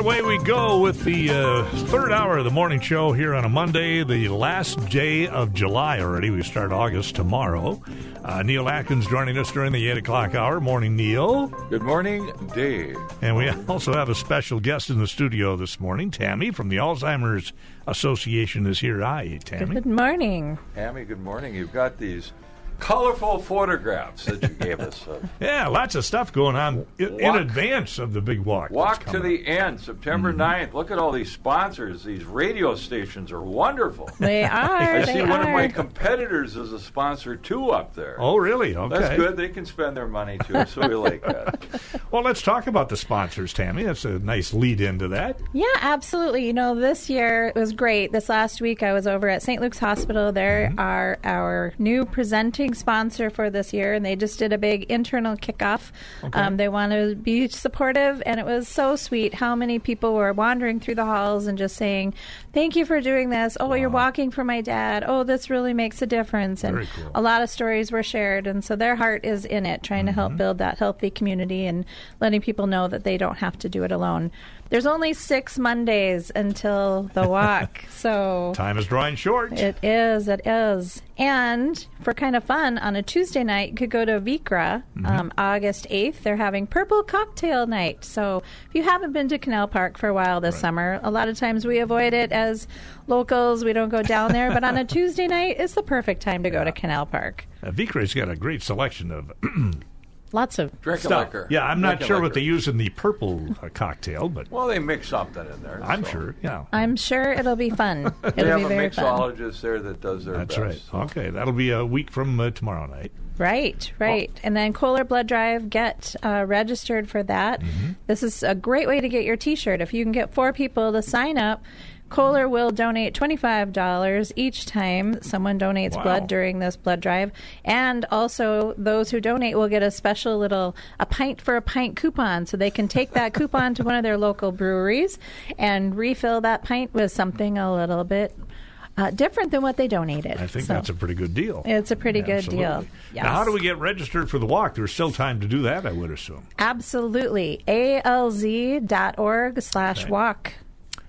And away we go with the uh, third hour of the morning show here on a Monday, the last day of July already. We start August tomorrow. Uh, Neill Atkins joining us during the 8 o'clock hour. Morning, Neill. Good morning, Dave. And we also have a special guest in the studio this morning. Tammy from the Alzheimer's Association is here. Hi, Tammy. Good morning. Tammy, good morning. You've got these colorful photographs that you gave us. Of Yeah, lots of stuff going on in, in advance of the big walk. Walk to coming the end, September Mm-hmm. 9th. Look at all these sponsors. These radio stations are wonderful. They are. I they see are. one of my competitors is a sponsor too up there. Oh, really? Okay. That's good. They can spend their money too, so we like that. Well, let's talk about the sponsors, Tammy. That's a nice lead into that. Yeah, absolutely. You know, this year it was great. This last week I was over at St. Luke's Hospital. There Mm-hmm. are our new presenting sponsor for this year, and they just did a big internal kickoff. Um, they want to be supportive, and it was so sweet how many people were wandering through the halls and just saying, Thank you for doing this. Oh, you're walking for my dad. Oh, this really makes a difference. And cool. a lot of stories were shared, and so their heart is in it, trying to Mm-hmm. help build that healthy community and letting people know that they don't have to do it alone. There's only six Mondays until the walk, so Time is drawing short. it is, it is. And for kind of fun, on a Tuesday night, you could go to Vikre, Mm-hmm. um, August 8th. They're having Purple Cocktail Night. So if you haven't been to Canal Park for a while this summer, a lot of times we avoid it as locals. We don't go down there. but on a Tuesday night, it's the perfect time to go to Canal Park. Uh, Vikre's got a great selection of Lots of Drink stuff. liquor. Yeah, I'm not Drink a sure what they use in the purple uh, cocktail, but Well, they mix something in there. I'm so. sure. Yeah, I'm sure it'll be fun. It'll They have be a very fun. mixologist there that does their that's best. right. Okay, that'll be a week from uh, tomorrow night. Right, right. And then Kohler Blood Drive, get uh, registered for that. This is a great way to get your t shirt. If you can get four people to sign up, Kohler will donate $25 each time someone donates Wow. blood during this blood drive. And also, those who donate will get a special little a pint for a pint coupon. So they can take that coupon to one of their local breweries and refill that pint with something a little bit uh, different than what they donated. I think So- that's a pretty good deal. It's a pretty good Absolutely. deal. Yes. Now, how do we get registered for the walk? There's still time to do that, I would assume. Absolutely. alz.org slash walk.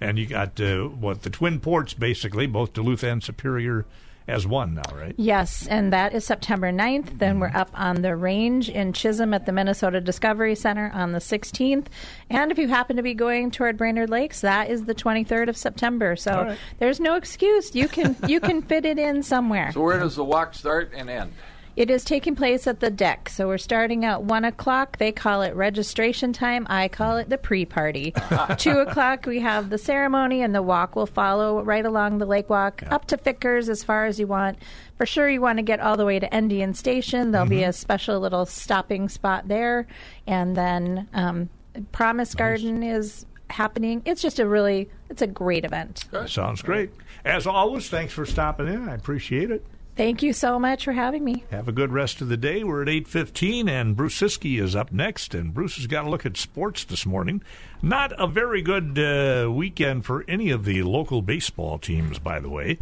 And you got uh, what the Twin Ports, basically, both Duluth and Superior, as one now, right? Yes, and that is September 9th. Then we're up on the range in Chisholm at the Minnesota Discovery Center on the 16th. And if you happen to be going toward Brainerd Lakes, that is the 23rd of September. So All right. there's no excuse. You can you can fit it in somewhere. So where does the walk start and end? It is taking place at the deck. So we're starting at 1 o'clock. They call it registration time. I call it the pre party. 2 o'clock, we have the ceremony, and the walk will follow right along the lake walk up to Vikre's as far as you want. For sure, you want to get all the way to Endion Station. There'll be a special little stopping spot there. And then um, Promise Garden is happening. It's just a really, it's a great event. Sounds great. As always, thanks for stopping in. I appreciate it. Thank you so much for having me. Have a good rest of the day. We're at 8.15, and Bruce Ciskie is up next. And Bruce has got a look at sports this morning. Not a very good uh, weekend for any of the local baseball teams, by the way,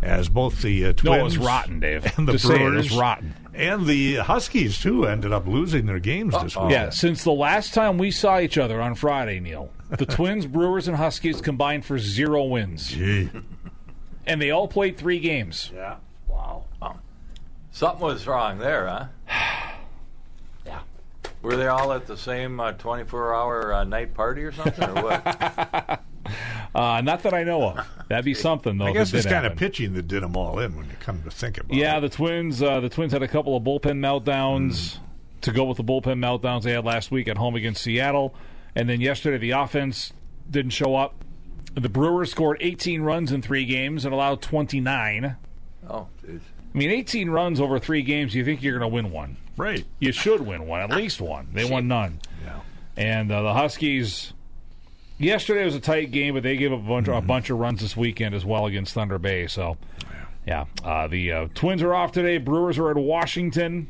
as both the uh, Twins... No, it was rotten, Dave. And the Just Brewers was rotten. And the Huskies, too, ended up losing their games this week. Yeah, since the last time we saw each other on Friday, Neill, the Twins, Brewers, and Huskies combined for zero wins. Gee. And they all played three games. Yeah. Wow. Something was wrong there, huh? Yeah. Were they all at the same uh, 24-hour uh, night party or something, or what? Uh, not that I know of. That'd be something, though. I guess it it's did kind of pitching that did them all in when you come to think about Yeah, it. Yeah, the Twins. Uh, the Twins had a couple of bullpen meltdowns to go with the bullpen meltdowns they had last week at home against Seattle, and then yesterday the offense didn't show up. The Brewers scored 18 runs in three games and allowed 29. oh, jeez. I mean, 18 runs over three games. You think you're going to win one? Right. You should win one, at least one. They won none. Yeah. And uh, the Huskies. Yesterday was a tight game, but they gave up a bunch, a bunch of runs this weekend as well against Thunder Bay. So, yeah, uh, the uh, Twins are off today. Brewers are at Washington.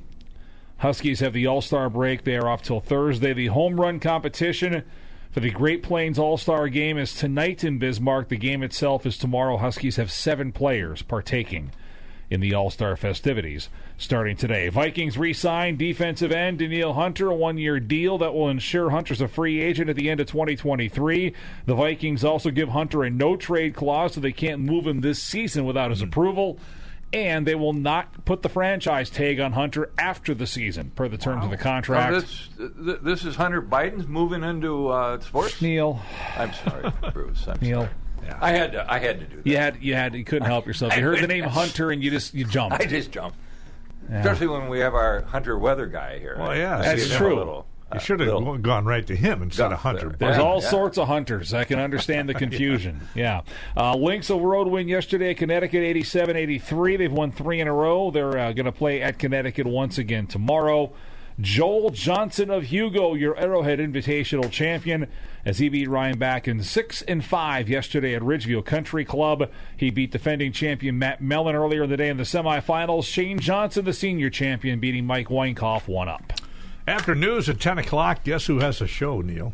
Huskies have the All Star break. They are off till Thursday. The home run competition for the Great Plains All Star game is tonight in Bismarck. The game itself is tomorrow. Huskies have seven players partaking in the All Star festivities starting today. Vikings re sign defensive end Danielle Hunter, a one year deal that will ensure Hunter's a free agent at the end of 2023. The Vikings also give Hunter a no trade clause so they can't move him this season without his approval. And they will not put the franchise tag on Hunter after the season, per the terms of the Now, contract. this, this is Hunter Biden's moving into uh, sports. Neill, I'm sorry, Bruce. I'm Neill, sorry. I had to. I had to do that. you had you had you couldn't help yourself. You heard the name Hunter and you just you jumped. I just jumped. Especially when we have our Hunter weather guy here. Well, yeah, that's see true. A little, You uh, should have little- gone right to him instead of Guff Hunter. there. There's all yeah. sorts of hunters. I can understand the confusion. yeah. Uh, Lynx a road win yesterday at Connecticut 87 83. They've won three in a row. They're uh, going to play at Connecticut once again tomorrow. Joel Johnson of Hugo, your Arrowhead Invitational champion, as he beat Ryan back in six and five yesterday at Ridgeview Country Club. He beat defending champion Matt Mellon earlier in the day in the semifinals. Shane Johnson, the senior champion, beating Mike Weinkoff one up. After news at 10 o'clock, guess who has a show, Neill?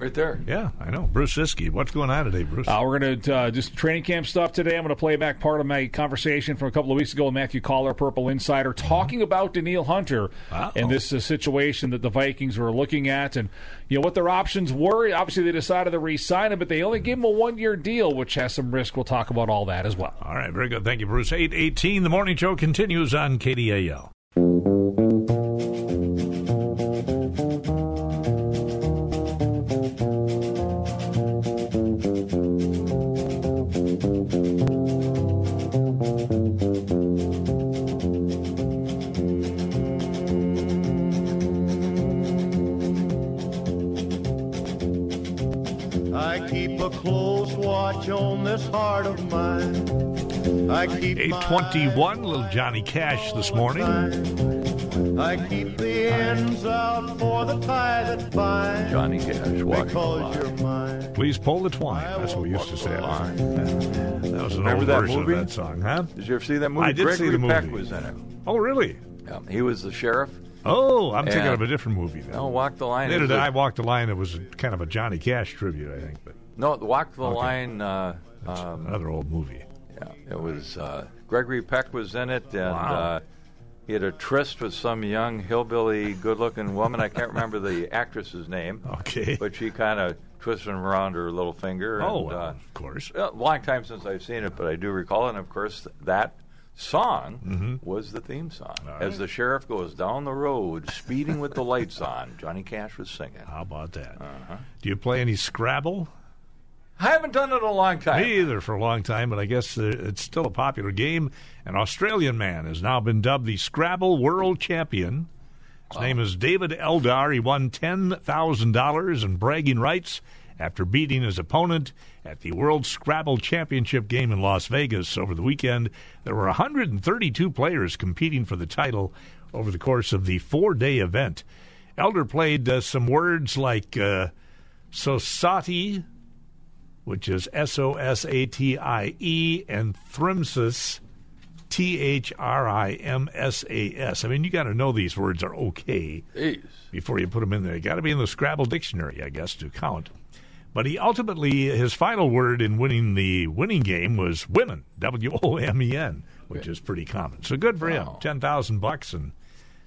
Right there. Yeah, I know. Bruce Ciskie. What's going on today, Bruce? Uh, we're going to uh, just training camp stuff today. I'm going to play back part of my conversation from a couple of weeks ago with Matthew Coller, Purple Insider, talking about Danielle Hunter Wow. and this uh, situation that the Vikings were looking at and you know what their options were. Obviously, they decided to re-sign him, but they only gave him a one-year deal, which has some risk. We'll talk about all that as well. All right, very good. Thank you, Bruce. 818, the morning show continues on KDAL. Watch on this heart of mine. I keep my 821, little Johnny Cash this morning. I keep the ends out for the tie that binds. Johnny Cash walking Because the you're line. mine. Please pull the twine. That's what we used to say. That was an Remember old that version movie? of that song, huh? Did you ever see that movie? I did see Gregory the Peck was in it. Oh, really? Yeah, he was the sheriff. Oh, I'm thinking of a different movie. Then. No, Walk the Line. Later, is that a- I walked the line. It was kind of a Johnny Cash tribute, I think, but No, Walk the Line. Uh, um, another old movie. yeah, it was uh, Gregory Peck was in it, and Wow. uh, he had a tryst with some young hillbilly, good-looking woman. I can't remember the actress's name, Okay. but she kind of twisted him around her little finger. oh, and, uh, of course. a long time since I've seen it, but I do recall it. And of course, that song Mm-hmm. was the theme song. As the sheriff goes down the road, speeding with the lights on, Johnny Cash was singing. How about that? Uh-huh. Do you play any Scrabble? I haven't done it in a long time. Me either for a long time, but I guess it's still a popular game. An Australian man has now been dubbed the Scrabble World Champion. His name is David Eldar. He won $10,000 in bragging rights after beating his opponent at the World Scrabble Championship game in Las Vegas over the weekend. There were 132 players competing for the title over the course of the four day event. Eldar played uh, some words like uh, Sosati, which is S O S A T I E, and Thrimsis, T H R I M S A S. I mean, you got to know these words are okay Jeez. before you put them in there. You got to be in the Scrabble dictionary, I guess, to count. But he ultimately, his final word in winning the winning game was women, W O M E N, which is pretty common. So good for him. Wow. 10,000 bucks and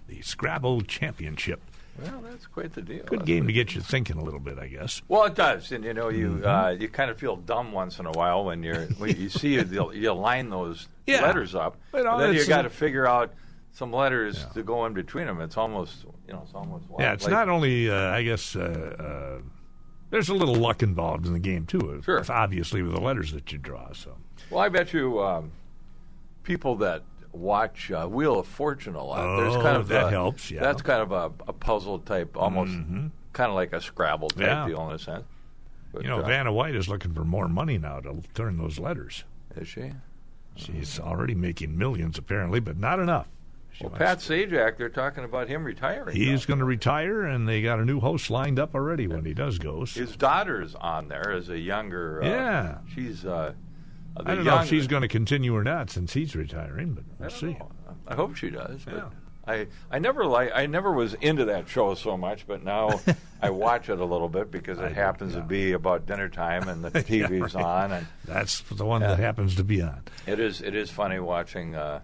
the Scrabble Championship. Well, that's quite the deal. Good game to get you thinking a little bit, I guess. Well, it does, and you know, you Mm-hmm. uh, you kind of feel dumb once in a while when you're when you see you, you line those Yeah. letters up, But, and then you got to figure out some letters to go in between them. It's almost you know, it's almost Yeah, it's like- not only, uh, I guess, uh, uh, there's a little luck involved in the game, too, Sure. obviously, with the letters that you draw. So, Well, I bet you um, people that watch uh, Wheel of Fortune a lot. there's Oh, kind of that a- helps, yeah. Mm-hmm. That's kind of a, a puzzle type, almost kind of like a Scrabble type Yeah. deal in a sense. But, you know, uh, Vanna White is looking for more money now to turn those letters. is she? She's already making millions, apparently, but not enough. She Well, Pat Sajak, they're talking about him retiring. He's going to retire, and they got a new host lined up already when he does go. So His daughter's on there as a younger. Uh, Yeah. she's. Uh, I don't know if she's going to continue or not since he's retiring, but we'll see. know. I hope she does. But Yeah. I I never like I never was into that show so much, but now I watch it a little bit because it happens to be about dinner time and the TV's right. on, and That's the one that happens to be on. it is it is funny watching uh,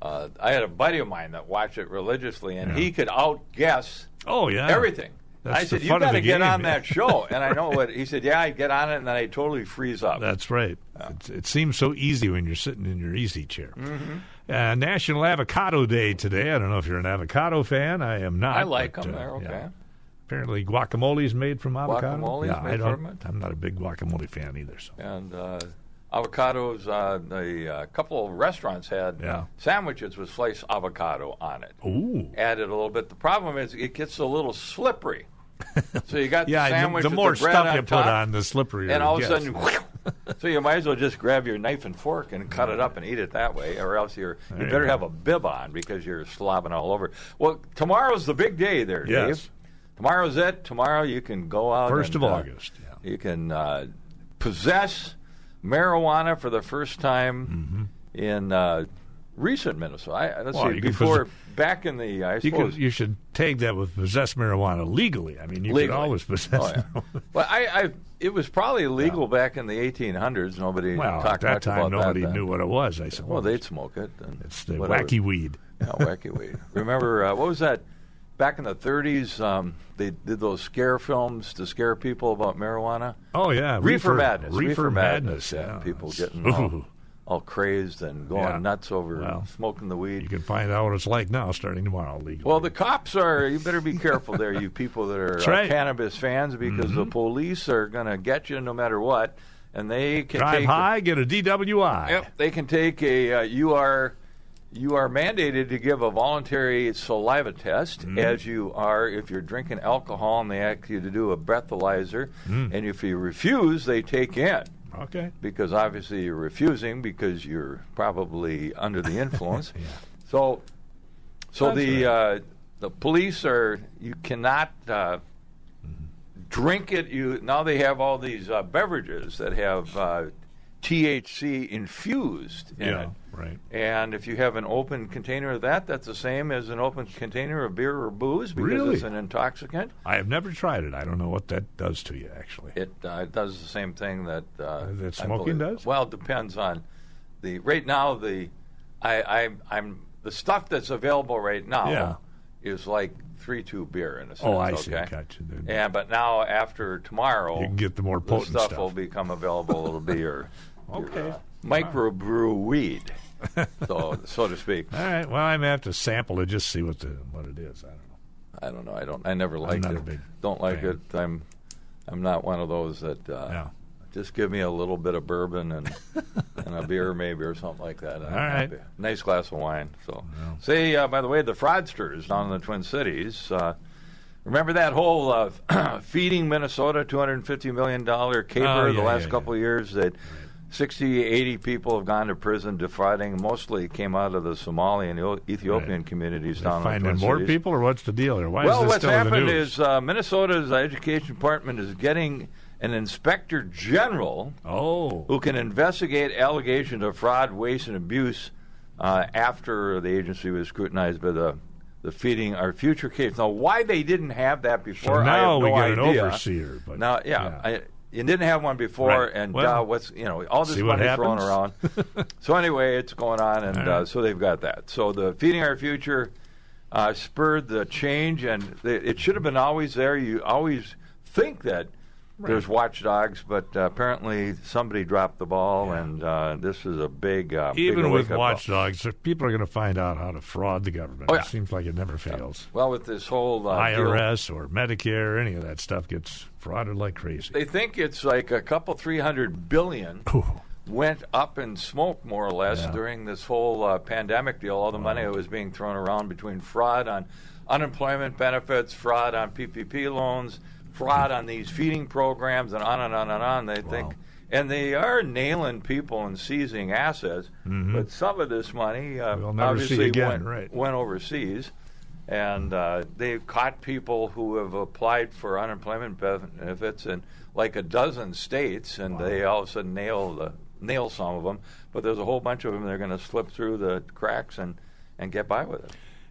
uh, I had a buddy of mine that watched it religiously, and he could outguess Oh yeah, everything. That's I said, "You got to get game, on man." that show." And I know what he said. Yeah, I get on it, and then I totally freeze up. That's right. It's, it seems so easy when you're sitting in your easy chair. Mm-hmm. Uh, National Avocado Day today. I don't know if you're an avocado fan. I am not. I like but, them. uh, They're okay. yeah. Apparently, guacamole is made from avocado. Guacamole's yeah, made I don't. from it? I'm not a big guacamole fan either. So And uh, avocados. Uh, the uh, couple of restaurants had Yeah. sandwiches with sliced avocado on it. ooh, Added a little bit. The problem is it gets a little slippery. so you got yeah. the the- sandwich the, with more the stuff you put on, the slipperier. and all of a sudden. so you might as well just grab your knife and fork and cut it up and eat it that way, or else you're you There better go. have a bib on because you're slobbing all over. Well, tomorrow's the big day there, Yes. Dave. Tomorrow's it. Tomorrow you can go out. First and, of uh, August. Yeah. You can uh, possess marijuana for the first time in uh, recent Minnesota. I, let's. Well, see, before possess- back in the I You, suppose you should take that with possess marijuana legally. I mean, you legally. could always possess. Oh, yeah. marijuana. well, I, I it was probably illegal back in the 1800s. Nobody Well, at that time, about nobody that knew what it was. I suppose. Well, they'd smoke it. And it's the whatever. wacky weed. Yeah, wacky weed. Remember uh, what was that? Back in the 30s, um, they did those scare films to scare people about marijuana. Oh yeah, Reefer, madness. Reefer, madness. Yeah, people getting all, crazed and going Yeah. nuts over Well, smoking the weed. You can find out what it's like now, starting tomorrow legally. Well, the cops are. You better be careful there, you people that are uh, right. Mm-hmm. cannabis fans, because the police are going to get you no matter what, and they can drive take high, get a DWI. Yep, they can take a. Uh, you are you are mandated to give a voluntary saliva test, Mm-hmm. as you are if you're drinking alcohol, and they ask you to do a breathalyzer, Mm. and if you refuse, they take in. Okay. Because obviously you're refusing because you're probably under the influence. yeah. So, so That's the right. uh, the police are you cannot uh, drink it. You now they have all these uh, beverages that have uh, THC infused in Yeah. it. Right. And if you have an open container of that, that's the same as an open container of beer or booze because Really? it's an intoxicant. I have never tried it. I don't know what that does to you, actually. It uh, it does the same thing that uh, That smoking does? Well, it depends on the right now. The I, I I'm the stuff that's available right now Yeah. is like three two beer in a sense. Oh, I see. Okay? Gotcha. And but now after tomorrow, You can get the more the potent stuff, stuff. will become available. It'll be your, Okay. microbrew weed, so so to speak. All right. Well, I may have to sample it just see what the what it is. I don't know. I don't know. I don't. I never liked it. don't like fan. it. I'm I'm not one of those that. Uh, Yeah. Just give me a little bit of bourbon and and a beer maybe or something like that. All right. Nice glass of wine. So, say uh, by the way, the fraudsters down in the Twin Cities. Uh, remember that whole uh, feeding Minnesota two hundred and fifty million dollar caper Oh, yeah, the last yeah, couple of years that. 60, 80 people have gone to prison defrauding. Mostly came out of the Somali and Ethiopian Right. communities down in the finding more Cities. people, or what's the deal? Or why Well, is this what's still in the happened is uh, Minnesota's education department is getting an inspector general oh, who can investigate allegations of fraud, waste, and abuse uh, after the agency was scrutinized by the the feeding our future case. Now, why they didn't have that before? so now have we no got an overseer. But Now, yeah, I, you didn't have one before, Right. and Well, uh, what's you know all this money thrown around. so anyway, it's going on, and All uh, so they've got that. So the feeding our future uh, spurred the change, and th- it should have been always there. You always think that there's watchdogs, but uh, apparently somebody dropped the ball, and uh, this is a big, uh, big even with wake-up call. watchdogs, people are going to find out how to fraud the government. Oh, yeah. It seems like it never fails. Well, with this whole uh, deal- IRS or Medicare, any of that stuff gets frauded like crazy. they think it's like a couple, three hundred billion. Ooh. went up in smoke more or less Yeah. during this whole uh, pandemic deal. All the money that was being thrown around between fraud on unemployment benefits, fraud on PPP loans, fraud on these feeding programs, and on and on and on. They think, and they are nailing people and seizing assets. But some of this money uh, Mm-hmm. We'll obviously again, went, right. went overseas. And uh, they've caught people who have applied for unemployment benefits in like a dozen states, and they all of a sudden nail the nail some of them. But there's a whole bunch of them. They're going to slip through the cracks and and get by with it.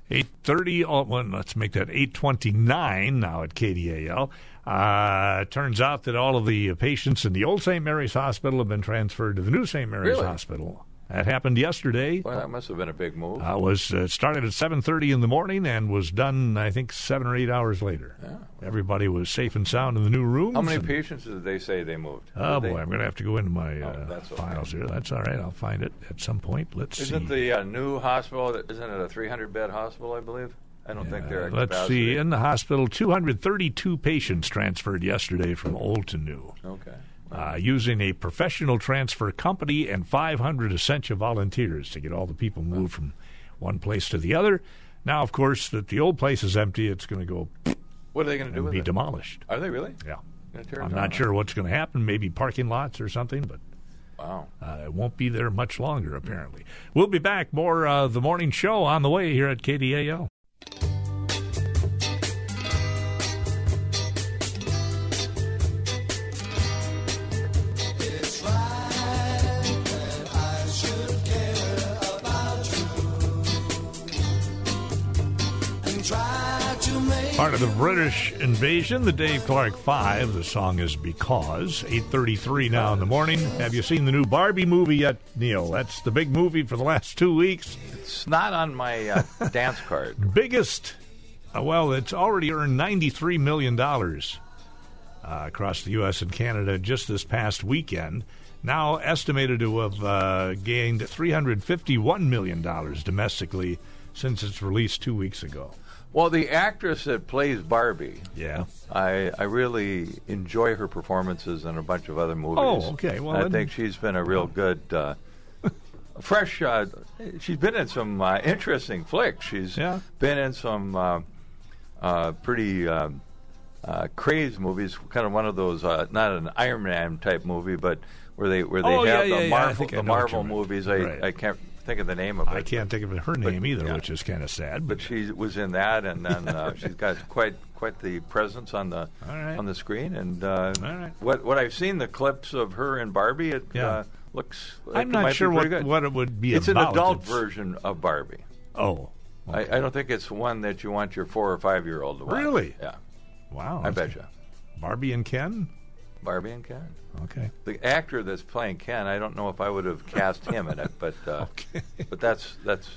Eight thirty. Oh, well, let's make that eight twenty nine now at KDAL. Uh, turns out that all of the patients in the old St. Mary's Hospital have been transferred to the new St. Mary's Really? Hospital. That happened yesterday. Well, that must have been a big move. Uh, was uh, started at 7:30 in the morning and was done, I think, seven or eight hours later. Yeah. Everybody was safe and sound in the new rooms. How many patients did they say they moved? Oh Did they- boy, I'm going to have to go into my Oh, uh, files here. That's all right. I'll find it at some point. Let's Isn't see. the uh, new hospital? Isn't it a 300 bed hospital? I believe. I don't think they're let's see. In the hospital, 232 patients transferred yesterday from old to new. Okay. uh, using a professional transfer company and 500 Essentia volunteers to get all the people moved from one place to the other. Now, of course, that the old place is empty, it's going to go What are they going to do with be it? demolished. Are they really? Yeah. Gonna tear it I'm not sure what's going to happen. Maybe parking lots or something, but Wow. uh, it won't be there much longer, apparently. We'll be back. More uh, the morning show on the way here at KDAL. The British invasion, the Dave Clark Five. The song is "Because." Eight thirty-three now in the morning. Have you seen the new Barbie movie yet, Neill? That's the big movie for the last two weeks. It's not on my uh, dance card. Biggest. Uh, well, it's already earned ninety-three million dollars uh, across the U.S. and Canada just this past weekend. Now estimated to have uh, gained three hundred fifty-one million dollars domestically since its release two weeks ago. Well, the actress that plays Barbie, Yeah. I, I really enjoy her performances in a bunch of other movies. Oh, okay. Well, I then- think she's been a real good, uh, fresh. Uh, she's been in some uh, interesting flicks. She's Yeah. been in some uh, uh, pretty um uh, crazed movies. Kind of one of those, uh, not an Iron Man type movie, but where they where they Oh, have yeah, the yeah. Marvel the Marvel movies. I Right. I can't think of the name of it. I can't think of her name either, yeah. which is kind of sad. But but she was in that, and then uh, she's got quite quite the presence on the right. on the screen. And uh, right. what what I've seen the clips of her and Barbie, it Yeah. uh, looks. Like I'm it not sure what, what it would be It's about. an adult It's- version of Barbie. Oh, I, I don't think it's one that you want your four or five year old to watch. Really? Yeah, wow! I bet you. Barbie and Ken. Barbie and Ken. Okay. The actor that's playing Ken, I don't know if I would have cast him in it, but uh, Okay. but that's that's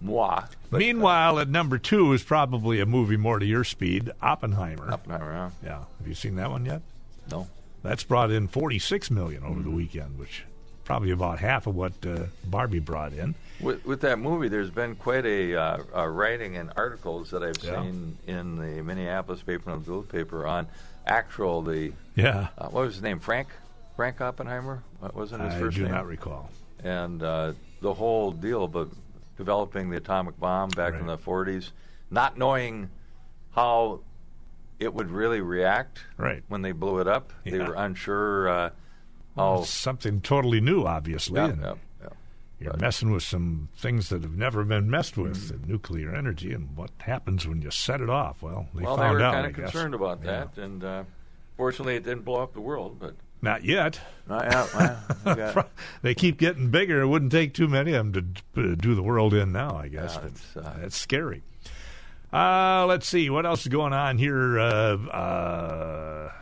moi. But, Meanwhile, at number two is probably a movie more to your speed, Oppenheimer. uh, Oppenheimer, huh? Yeah. Have you seen that one yet? No. That's brought in 46 million over Mm-hmm. the weekend, which probably about half of what uh, Barbie brought in. With, with that movie, there's been quite a, uh, a writing and articles that I've Yeah. seen in the Minneapolis paper and the Duluth paper on actual the Yeah. uh, what was his name Frank Frank Oppenheimer what wasn't his I first do name not recall. and uh, the whole deal about developing the atomic bomb back in the 40s, not knowing how it would really react Right. when they blew it up. They were unsure uh, how. Something totally new, obviously. Yeah, and yeah, yeah. You're messing with some things that have never been messed with, in nuclear energy, and what happens when you set it off. Well, they Well, they found were out. kind I of guess. concerned about Yeah. that, and uh, fortunately, it didn't blow up the world. But Not yet. uh, yeah, well, they keep getting bigger. It wouldn't take too many of them to uh, do the world in now, I guess. Yeah, it's, uh, that's scary. Uh, let's see what else is going on here. Uh, uh,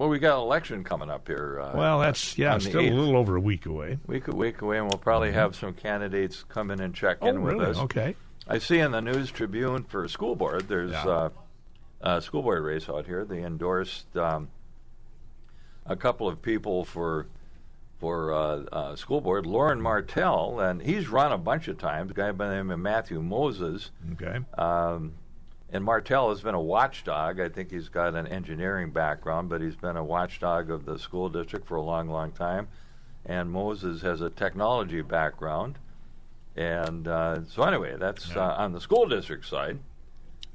well, we got an election coming up here. Uh, well, that's yeah, still a little over a week away. week a week away, and we'll probably have some candidates come in and check Oh, in with really? us. Okay. I see in the News Tribune for school board, there's Yeah. uh, a school board race out here. They endorsed um, a couple of people for for uh, uh, school board. Loren Martell, and he's run a bunch of times. A guy by the name of Matthew Moses. Okay. Um, and Martell has been a watchdog. I think he's got an engineering background, but he's been a watchdog of the school district for a long, long time. And Moses has a technology background. And uh, so, anyway, that's uh, on the school district side.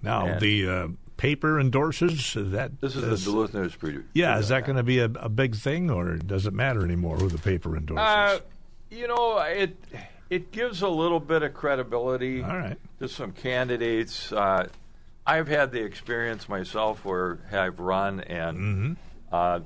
Now And- the uh, paper endorses that. This is the Duluth News Preview. Yeah, is that going to be a, a big thing, or does it matter anymore who the paper endorses? Uh, you know, it it gives a little bit of credibility All right. to some candidates. I've had the experience myself where I've run and Mm-hmm. uh,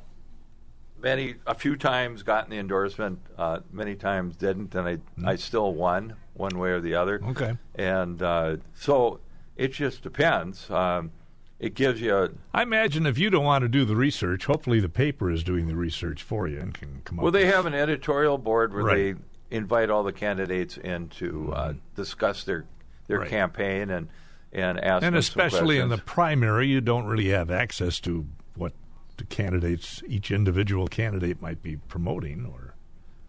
many a few times gotten the endorsement, uh, many times didn't, and I I still won one way or the other. Mm-hmm. Okay. and uh, so it just depends. Um, it gives you a, I imagine if you don't want to do the research, hopefully the paper is doing the research for you and can come up. Well, they with, have an editorial board where Right. invite all the candidates in to uh, discuss their their Mm-hmm. Right. campaign and and ask And especially in the primary, you don't really have access to what the candidates, each individual candidate might be promoting. Or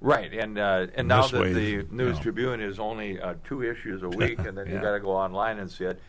right and uh, and now that way, the News. Tribune is only uh, two issues a week, and then you Yeah. got to go online and see it.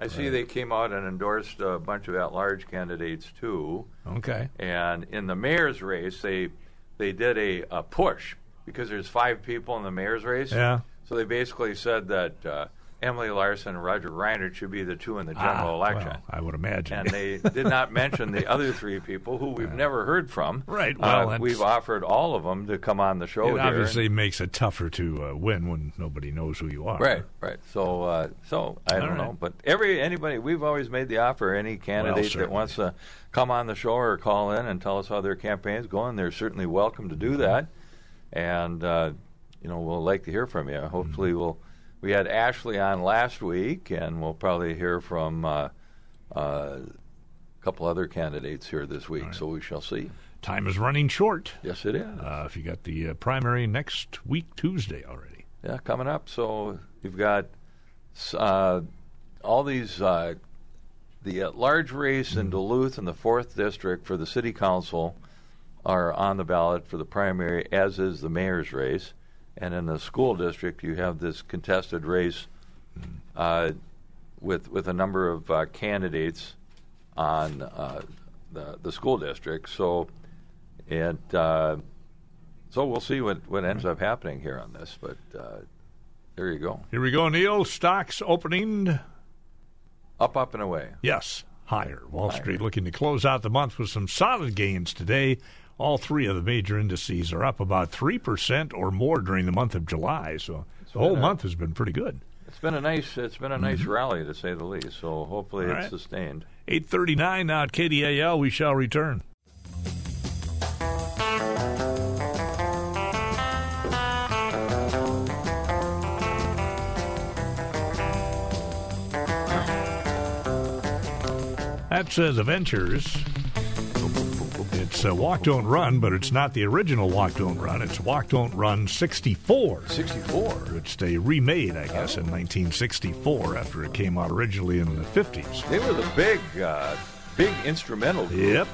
I see they came out and endorsed a bunch of at-large candidates too. okay, And in the mayor's race, they they did a, a push because there's five people in the mayor's race. Yeah. So they basically said that uh, Emily Larson and Roger Reinert should be the two in the general Ah, election. well, I would imagine. and they did not mention the other three people who we've never heard from. Right, Uh, well, that's- we've offered all of them to come on the show it obviously makes it tougher to uh, win when nobody knows who you are. Right, right. So, uh, so I don't right. know, but every anybody we've always made the offer. Any candidate that wants to come on the show or call in and tell us how their campaign's going, they're certainly welcome to do that. And uh, you know, we'll like to hear from you. Hopefully, Mm-hmm. we'll. We had Ashley on last week, and we'll probably hear from uh, uh, a couple other candidates here this week. So we shall see. Time is running short. Yes, it is. Uh, if you got the uh, primary next week, Tuesday already. Yeah, coming up. So you've got uh, all these uh, the large race in Duluth in the fourth district for the city council are on the ballot for the primary, as is the mayor's race. And in the school district, you have this contested race uh, with with a number of uh, candidates on uh, the the school district. So it. Uh, so we'll see what, what ends up happening here on this, but uh, there you go. Here we go, Neill. Stocks opening, Up, up, and away. yes, higher. Wall Street looking to close out the month with some solid gains today. All three of the major indices are up about 3% or more during the month of July. So the whole a- month has been pretty good. It's been a nice it's been a nice rally to say the least. So hopefully All it's right. sustained. 839 now at KDAL. We shall return. That's uh, the Ventures. It's uh, Walk Don't Run, but it's not the original Walk Don't Run. It's Walk Don't Run 64. Sixty four. which they remade, I guess, in 1964 after it came out originally in the 50s. They were the big uh, big instrumental group Yep.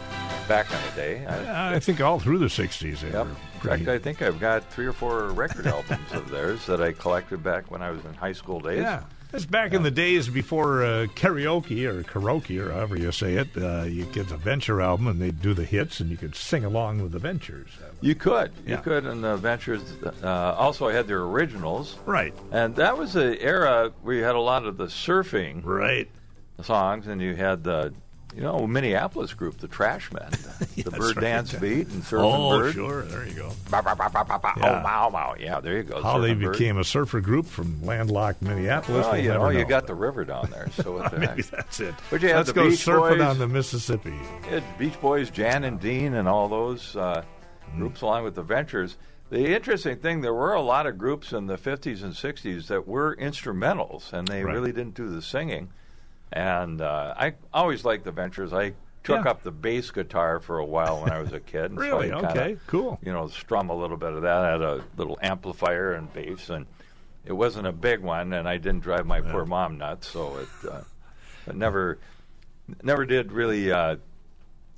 back in the day. I, I think all through the 60s. They Yep. were In fact, I think I've got three or four record albums of theirs that I collected back when I was in high school days. yeah. It's back in the days before uh, karaoke or karaoke or however you say it. Uh, you get the Venture album and they'd do the hits and you could sing along with the Ventures. You could, you could, and the Ventures. Uh, also, had their originals, Right. and that was an era where you had a lot of the surfing Right. songs, and you had the, you know, Minneapolis group, the Trashmen, the That's Bird right. Dance Beat and Surfing Oh, Bird. sure. There you go. Ba, ba, ba, ba, ba, ba, Yeah. Oh, wow, wow. Yeah, there you go. How they Surfing Bird. became a surfer group from landlocked Minneapolis. Well, we'll you know, you got the river down there, so what the Maybe heck? that's it. But you Let's the go Beach surfing Boys. on the Mississippi. Had Beach Boys, Jan and Dean, and all those uh, Hmm. groups along with the Ventures. The interesting thing, there were a lot of groups in the 50s and 60s that were instrumentals, and they Right. really didn't do the singing. And uh, I always liked the Ventures. I took Yeah. up the bass guitar for a while when I was a kid. and so Really? I kinda, Okay, cool. You know, strum a little bit of that. I had a little amplifier and bass, and it wasn't a big one, and I didn't drive my poor mom nuts, so it, uh, it never, never did really uh,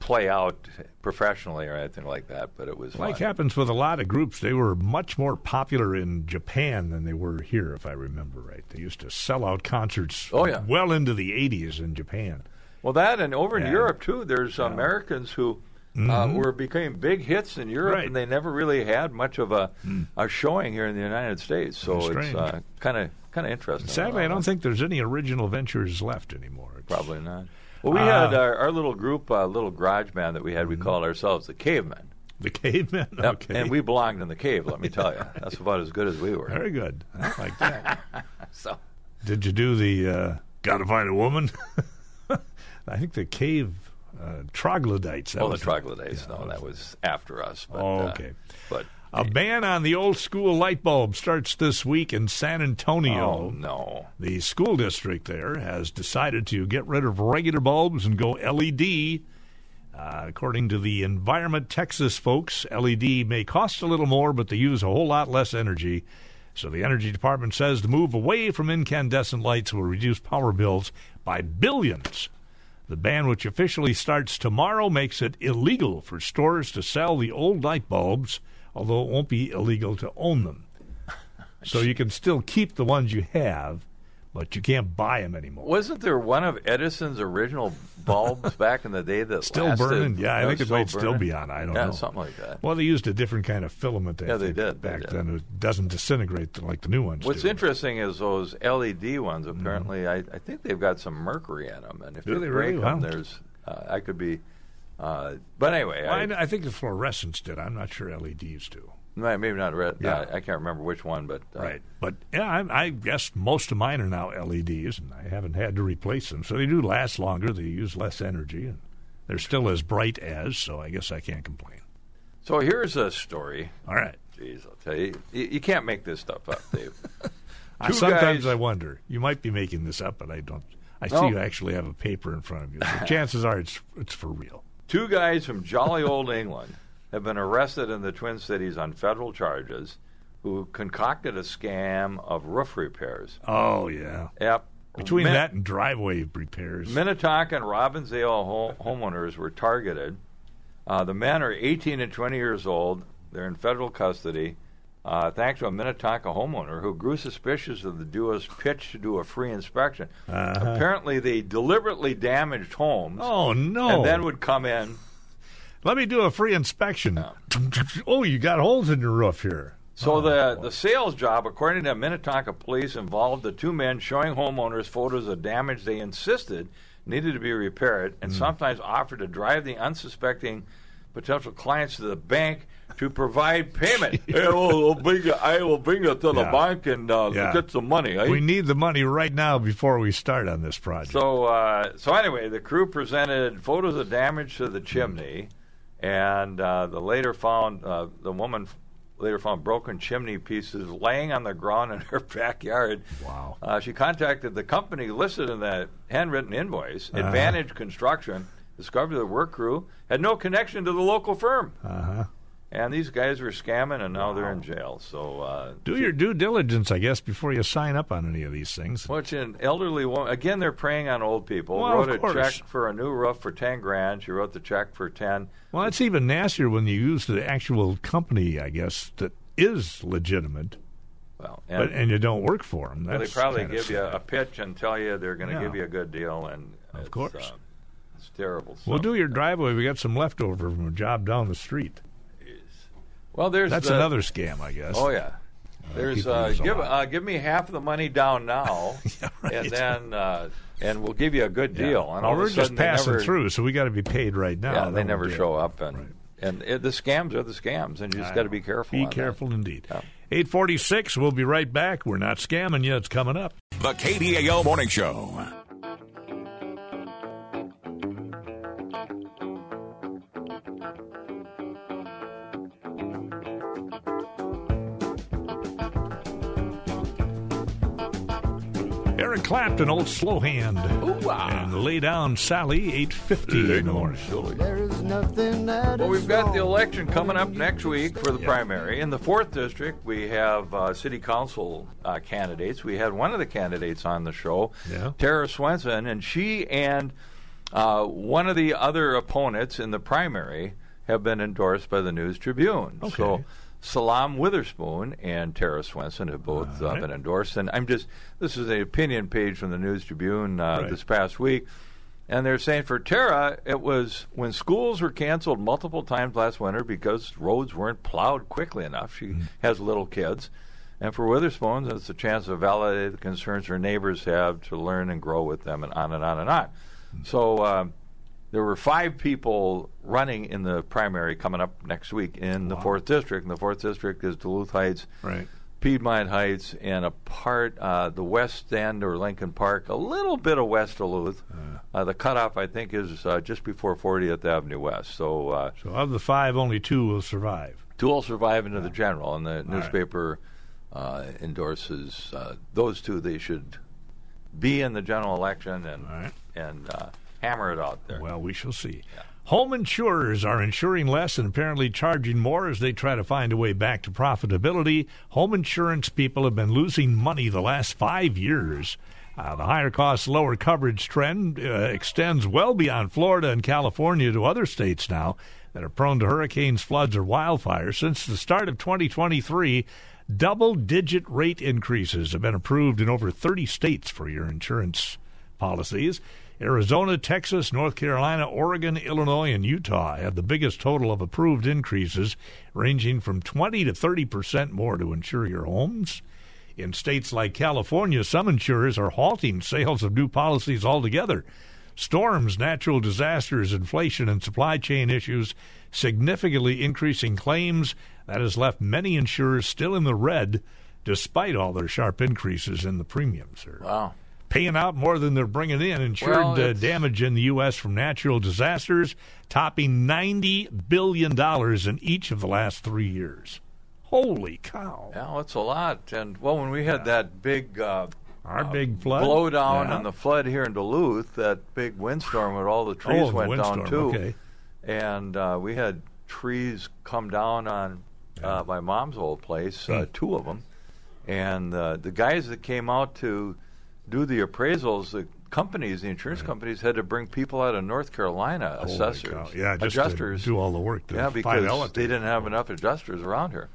play out professionally or anything like that. But it was Like fun. happens with a lot of groups, they were much more popular in Japan than they were here, if I remember right. They used to sell out concerts Oh, yeah. well into the 80s in Japan. Well, that and over in Europe too. There's Americans who. Uh, were became big hits in Europe, Mm-hmm. Right. Mm. and they never really had much of a, a showing here in the United States. So That's it's uh, kind of kind of interesting. Sadly, I Uh, don't think there's any original ventures left anymore. It's- Probably not. Well, we Uh, had our, our little group, uh, little garage band that we had. We called ourselves the Cavemen. The cavemen? Yep, Mm-hmm. Okay. And we belonged in the cave, let me tell you. That's about as good as we were. Very good. I like that. So, Did you do the uh, Gotta Find a Woman? I think the cave uh, troglodytes. That well, the was troglodytes, no, that was after us. But, Oh, uh, okay. but, A ban on the old school light bulb starts this week in San Antonio. oh, no. The school district there has decided to get rid of regular bulbs and go LED. Uh, according to the Environment Texas folks, LED may cost a little more, but they use a whole lot less energy. So the Energy Department says the move away from incandescent lights will reduce power bills by billions. The ban, which officially starts tomorrow, makes it illegal for stores to sell the old light bulbs, although it won't be illegal to own them. So you can still keep the ones you have, but you can't buy them anymore. Wasn't there one of Edison's original bulbs back in the day that Still lasted- burning? Yeah, I think it might still still be on. I don't yeah, know. something like that. Well, they used a different kind of filament. I Yeah, they did, they back did. then. It doesn't disintegrate like the new ones. What's do. interesting is those LED ones. Apparently, I, I think they've got some mercury in them, and if Mm-hmm. Do you they break really? them, Wow. there's uh, I could be. Uh, but anyway, Well, I, I, think the fluorescents did. I'm not sure LEDs do. Maybe not red. Yeah. I, I can't remember which one, but uh, Right. But yeah, I, I guess most of mine are now LEDs, and I haven't had to replace them. So they do last longer. They use less energy, and they're still as bright as. So I guess I can't complain. So here's a story. All right. Jeez, I'll tell you, you, you can't make this stuff up, Dave. I, sometimes guys- I wonder. You might be making this up, but I don't. I No. see you actually have a paper in front of you. So chances are it's it's for real. Two guys from jolly old England have been arrested in the Twin Cities on federal charges who concocted a scam of roof repairs. Oh yeah. Yep. Between Min- that and driveway repairs. Minnetonka and Robbinsdale ho- homeowners were targeted. Uh, the men are 18 and 20 years old. They're in federal custody. Uh, thanks to a Minnetonka homeowner who grew suspicious of the duo's pitch to do a free inspection. Apparently, they deliberately damaged homes oh no! and then would come in. Let me do a free inspection. Oh, you got holes in your roof here. So the the sales job, according to Minnetonka police, involved the two men showing homeowners photos of damage they insisted needed to be repaired, and sometimes offered to drive the unsuspecting potential clients to the bank to provide payment. hey, well, I'll bring I will bring you to the Yeah. bank and uh, Yeah. get some money. eh? We need the money right now before we start on this project. So, uh, so anyway, the crew presented photos of damage to the chimney, and uh, the later found uh, the woman later found broken chimney pieces laying on the ground in her backyard. Wow. Uh, she contacted the company listed in that handwritten invoice, Uh-huh. Advantage Construction. Discovered the work crew had no connection to the local firm, uh huh. and these guys were scamming, and now they're in jail. So, uh, Do your due diligence, I guess, before you sign up on any of these things. Which an elderly woman again? They're preying on old people. Well, wrote a course. check for a new roof for ten grand. She wrote the check for ten. Well, it's even nastier when you use the actual company, I guess, that is legitimate, Well, but and and you don't work for them. well, they probably give you a pitch and tell you they're going to Yeah. give you a good deal, and Of course. uh, it's terrible. We'll do your driveway. We got some leftover from a job down the street. Well, there's That's the- another scam, I guess. Oh yeah. There's people uh, give uh, give me half of the money down now, Yeah, right. and then uh, and we'll give you a good Yeah. deal. And Well, we're of a just passing never, through, so we got to be paid right now. Yeah, they never be it. show up, and Right. and it, the scams are the scams, and you just got to be careful. Be on that. careful indeed. Yeah. 846, we'll be right back. We're not scamming you. It's coming up. The KDAL Morning Show. Eric Clapton, old slow hand. And lay down Sally, 850 in the morning. There's nothing that Well, we've got the election coming up next week for the Yeah. primary. In the fourth district, we have uh, city council uh, candidates. We had one of the candidates on the show, Yeah. Tara Swenson, and she and uh, one of the other opponents in the primary have been endorsed by the News Tribune. Okay. So. Salam Witherspoon and Tara Swenson have both uh, right. been endorsed, and I'm just this is an opinion page from the News Tribune uh, Right. this past week. And they're saying for Tara, it was when schools were canceled multiple times last winter because roads weren't plowed quickly enough. She Mm-hmm. has little kids. And for Witherspoon, it's a chance to validate the concerns her neighbors have to learn and grow with them, and on and on and on. Mm-hmm. So um, there were five people running in the primary coming up next week in the fourth district. And the fourth district is Duluth Heights, Right. Piedmont Heights, and a part uh, the West End or Lincoln Park, a little bit of West Duluth. Uh, the cutoff, I think, is uh, just before 40th Avenue West. So uh, So of the five, only two will survive. two will survive into the general, and the newspaper uh, endorses uh, those two. They should be in the general election and All right. and uh, hammer it out there. Well, we shall see. Home insurers are insuring less and apparently charging more as they try to find a way back to profitability. Home insurance people have been losing money the last five years. Uh, the higher cost, lower coverage trend uh, extends well beyond Florida and California to other states now that are prone to hurricanes, floods, or wildfires. Since the start of 2023, double digit rate increases have been approved in over 30 states for your insurance policies. Arizona, Texas, North Carolina, Oregon, Illinois, and Utah had the biggest total of approved increases, ranging from 20 to 30 percent more to insure your homes. In states like California, some insurers are halting sales of new policies altogether. Storms, natural disasters, inflation, and supply chain issues significantly increasing claims. That has left many insurers still in the red despite all their sharp increases in the premiums. Wow. Paying out more than they're bringing in. Insured Well, uh, damage in the U.S. from natural disasters topping $90 billion in each of the last three years. Holy cow. Yeah, that's a lot. And well, when we had that big uh, Our big flood. blowdown Yeah. and the flood here in Duluth, that big windstorm where all the trees Oh, the went down too, okay. and uh, we had trees come down on uh, my mom's old place, uh, Hmm. two of them, and uh, the guys that came out to do the appraisals, the companies, the insurance companies, had to bring people out of North Carolina, Holy assessors, cow. Yeah, just to adjusters, do all the work. Yeah, because they didn't have enough adjusters around here.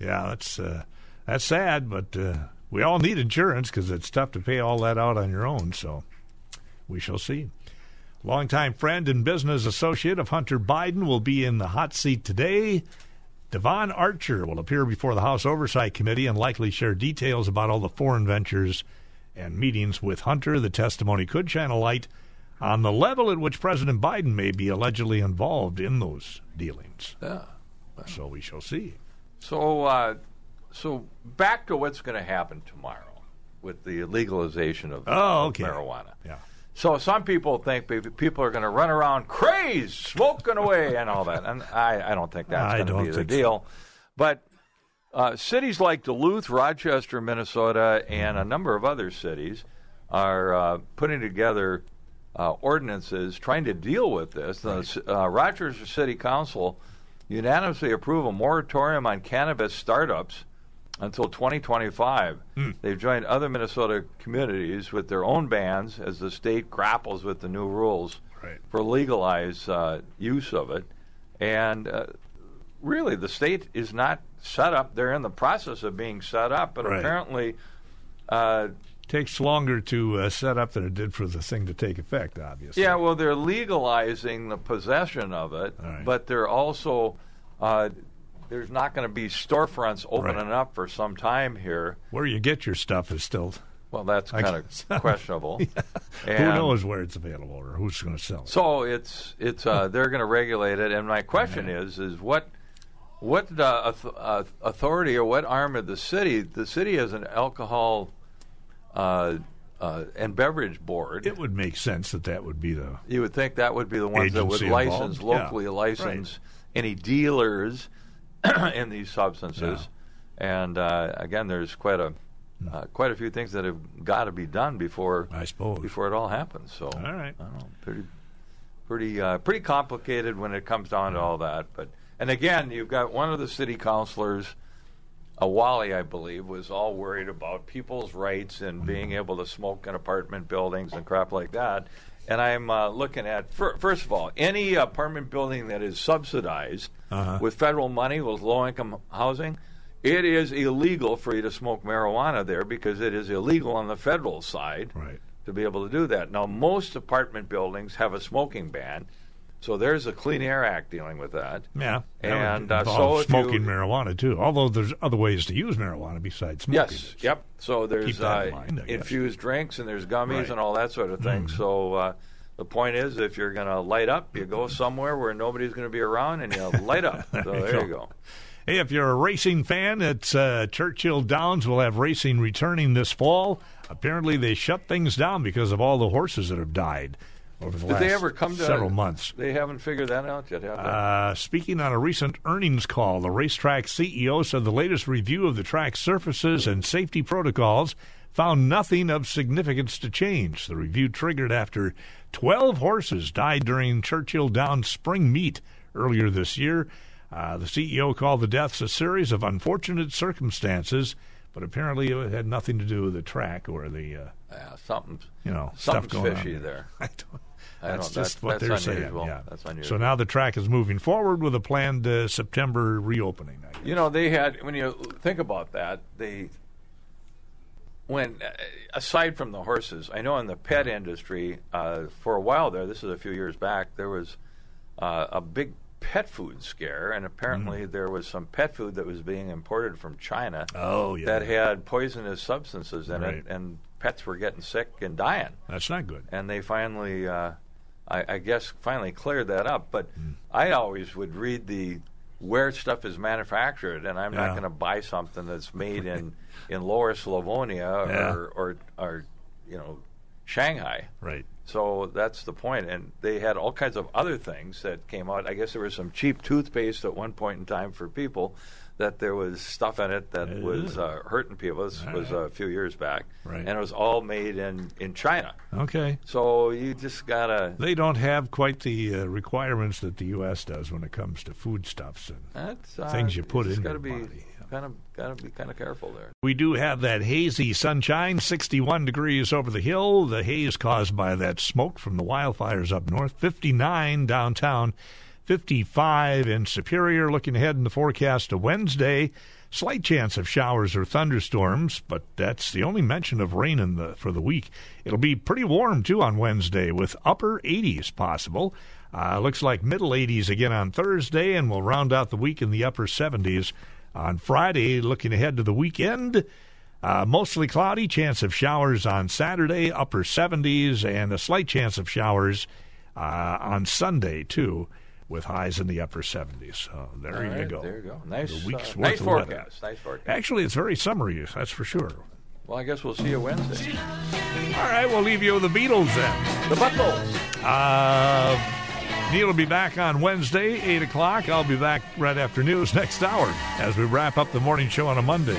Yeah, that's uh, that's sad, but uh, we all need insurance because it's tough to pay all that out on your own. So we shall see. Longtime friend and business associate of Hunter Biden will be in the hot seat today. Devon Archer will appear before the House Oversight Committee and likely share details about all the foreign ventures and meetings with Hunter. The testimony could shine a light on the level at which President Biden may be allegedly involved in those dealings. Yeah. So we shall see. So, uh, so back to what's going to happen tomorrow with the legalization of, Oh, of marijuana. Yeah. So some people think people are going to run around crazed, smoking away, and all that. And I, I don't think that's going to don't be the think so. deal. But uh, cities like Duluth, Rochester, Minnesota, and a number of other cities are uh, putting together uh, ordinances trying to deal with this. The uh, Rochester City Council unanimously approved a moratorium on cannabis startups until 2025. Hmm. They've joined other Minnesota communities with their own bans as the state grapples with the new rules Right. for legalized uh, use of it. And uh, really, the state is not set up. They're in the process of being set up, but Right. apparently, uh, takes longer to uh, set up than it did for the thing to take effect, obviously. yeah, well, they're legalizing the possession of it, right. but they're also uh, there's not going to be storefronts opening Right. up for some time here. Where you get your stuff is still. Well, that's kind of questionable. Who knows where it's available or who's going to sell it? So it's it's uh, they're going to regulate it, and my question is is what what uh, authority or what arm of the city? The city has an alcohol uh, uh, and beverage board. it would make sense that that would be the. you would think that would be the ones that would license involved, yeah. locally license any dealers in these substances. And uh, again, there's quite a uh, quite a few things that have got to be done before I suppose. before it all happens. So All right. I don't know, pretty pretty uh, pretty complicated when it comes down to all that. But and again, you've got one of the city councilors, a Wally, I believe, was all worried about people's rights and being able to smoke in apartment buildings and crap like that. And I'm uh, looking at fir- first of all, any apartment building that is subsidized Uh-huh. with federal money with low income housing. It is illegal for you to smoke marijuana there because it is illegal on the federal side Right. to be able to do that. Now, most apartment buildings have a smoking ban, so there's a Clean Air Act dealing with that. Yeah. And, uh, so smoking you- marijuana, too. Although there's other ways to use marijuana besides smoking. Yes, yep. So there's Keep that in uh, mind, infused drinks and there's gummies Right. And all that sort of thing. So uh, the point is, if you're going to light up, you go somewhere where nobody's going to be around and you light up. So there you go. Hey, if you're a racing fan, it's uh, Churchill Downs will have racing returning this fall. Apparently, they shut things down because of all the horses that have died over the Did last they ever come to several months. They haven't figured that out yet, have they? Uh, speaking on a recent earnings call, the racetrack CEO said the latest review of the track surfaces and safety protocols found nothing of significance to change. The review triggered after 12 horses died during Churchill Downs spring meet earlier this year. Uh, the CEO called the deaths a series of unfortunate circumstances, but apparently it had nothing to do with the track or the uh, Yeah, something's you know stuff going fishy on. there. I don't, that's just that- what that's they're unusual. saying. Yeah. That's So now the track is moving forward with a planned uh, September reopening. I guess. You know, they had when you think about that, they when uh, aside from the horses, I know in the pet industry uh, for a while there, this is a few years back, there was uh, a big pet food scare, and apparently there was some pet food that was being imported from China Oh, yeah. that had poisonous substances in Right. it, and pets were getting sick and dying. That's not good. and they finally, uh, I, I guess, finally cleared that up. But Hmm. I always would read the where stuff is manufactured, and I'm not going to buy something that's made in in Lower Slobbovia Yeah. or, or or you know Shanghai. Right. So that's the point. And they had all kinds of other things that came out. I guess there was some cheap toothpaste at one point in time for people that there was stuff in it that was uh, hurting people. This was a few years back. Right. And it was all made in, in China. Okay. So you just got to. They don't have quite the uh, requirements that the U.S. does when it comes to foodstuffs and uh, Things you put in gotta your be body. Kind of, got to be kind of careful there. We do have that hazy sunshine, 61 degrees over the hill. The haze caused by that smoke from the wildfires up north. 59 downtown, 55 in Superior. Looking ahead in the forecast to Wednesday, slight chance of showers or thunderstorms, but that's the only mention of rain in the for the week. It'll be pretty warm too on Wednesday with upper 80s possible. Uh, looks like middle 80s again on Thursday, and we'll round out the week in the upper 70s on Friday. Looking ahead to the weekend, uh, mostly cloudy, chance of showers on Saturday, upper 70s, and a slight chance of showers uh, on Sunday, too, with highs in the upper 70s. So there All you right, go. There you go. Nice, The week's uh, worth nice of weather. forecast. Nice forecast. Actually, it's very summery, that's for sure. Well, I guess we'll see you Wednesday. All right, we'll leave you with the Beatles then. The Buckles. Uh, Neill will be back on Wednesday, 8 o'clock. I'll be back right after news next hour as we wrap up the morning show on a Monday.